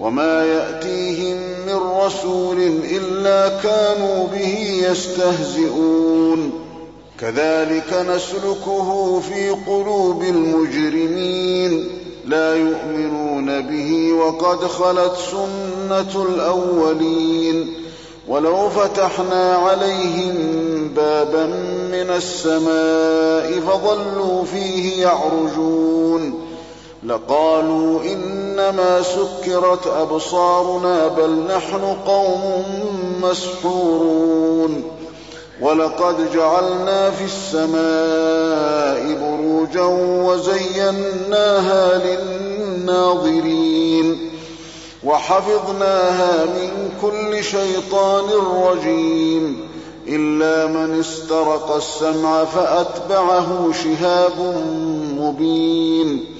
وما يأتيهم من رسول إلا كانوا به يستهزئون كذلك نسلكه في قلوب المجرمين لا يؤمنون به وقد خلت سنة الأولين ولو فتحنا عليهم بابا من السماء فظلوا فيه يعرجون لقالوا إنما سكرت أبصارنا بل نحن قوم مسحورون ولقد جعلنا في السماء بروجا وزيناها للناظرين وحفظناها من كل شيطان رجيم إلا من استرق السمع فأتبعه شهاب مبين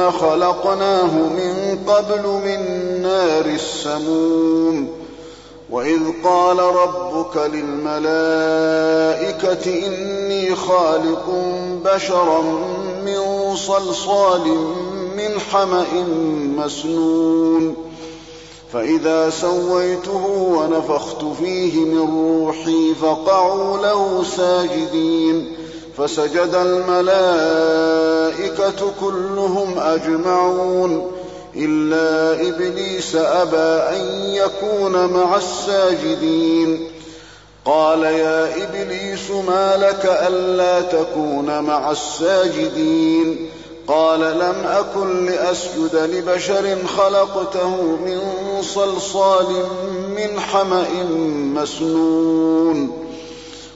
خلقناه من قبل من نار السموم. وإذ قال ربك للملائكة إني خالق بشرا من صلصال من حمأ مسنون. فإذا سويته ونفخت فيه من روحي فقعوا له ساجدين. فسجد الملائكة كلهم أجمعون إلا إبليس أبى أن يكون مع الساجدين. قال يا إبليس ما لك ألا تكون مع الساجدين؟ قال لم أكن لأسجد لبشر خلقته من صلصال من حمأ مسنون.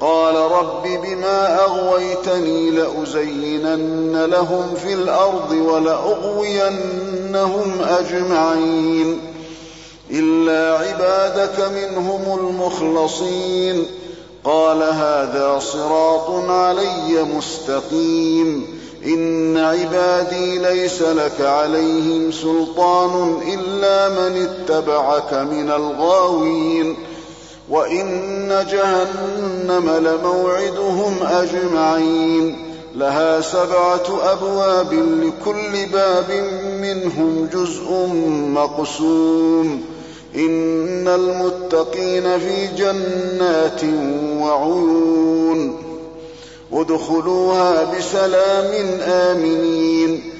قال رب بما أغويتني لأزينن لهم في الأرض ولأغوينهم أجمعين إلا عبادك منهم المخلصين قال هذا صراط علي مستقيم إن عبادي ليس لك عليهم سلطان إلا من اتبعك من الغاوين وإن جهنم لموعدهم أجمعين. لها سبعة أبواب لكل باب منهم جزء مقسوم. إن المتقين في جنات وعيون. ادخلوها بسلام آمنين.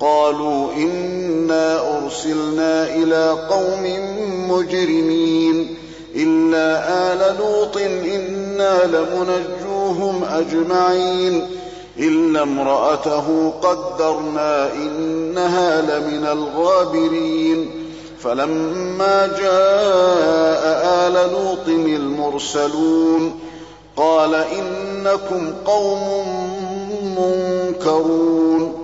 قالوا إنا أرسلنا إلى قوم مجرمين إلا آل لوط إنا لمنجوهم أجمعين إلا امرأته قدرنا إنها لمن الغابرين فلما جاء آل لوط المرسلون قال إنكم قوم منكرون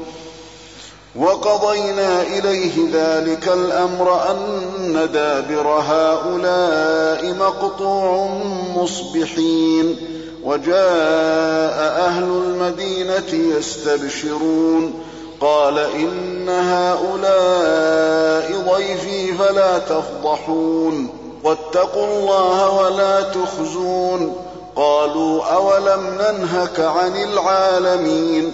وقضينا إليه ذلك الأمر أن دابر هؤلاء مقطوع مصبحين وجاء أهل المدينة يستبشرون. قال إن هؤلاء ضيفي فلا تفضحون واتقوا الله ولا تخزون. قالوا أولم ننهك عن العالمين؟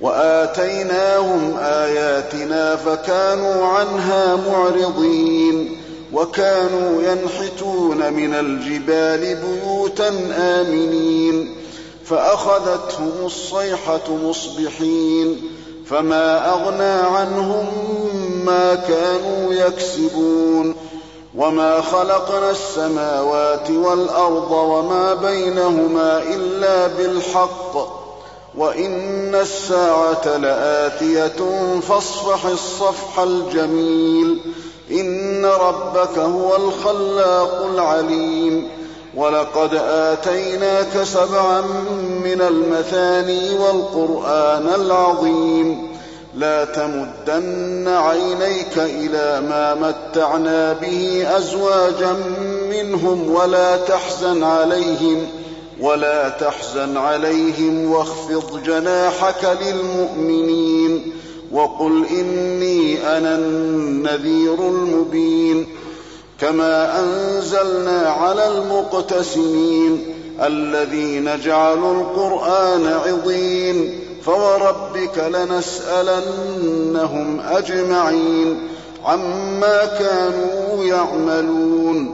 وآتيناهم آياتنا فكانوا عنها معرضين وكانوا ينحتون من الجبال بيوتا آمنين فأخذتهم الصيحة مصبحين فما أغنى عنهم ما كانوا يكسبون وما خلقنا السماوات والأرض وما بينهما إلا بالحق وإن الساعة لآتية فاصفح الصفح الجميل إن ربك هو الخلاق العليم ولقد آتيناك سبعا من المثاني والقرآن العظيم لا تمدن عينيك إلى ما متعنا به أزواجا منهم ولا تحزن عليهم ولا تحزن عليهم واخفض جناحك للمؤمنين وقل إني أنا النذير المبين كما أنزلنا على المقتسمين الذين جعلوا القرآن عضين فوربك لنسألنهم أجمعين عما كانوا يعملون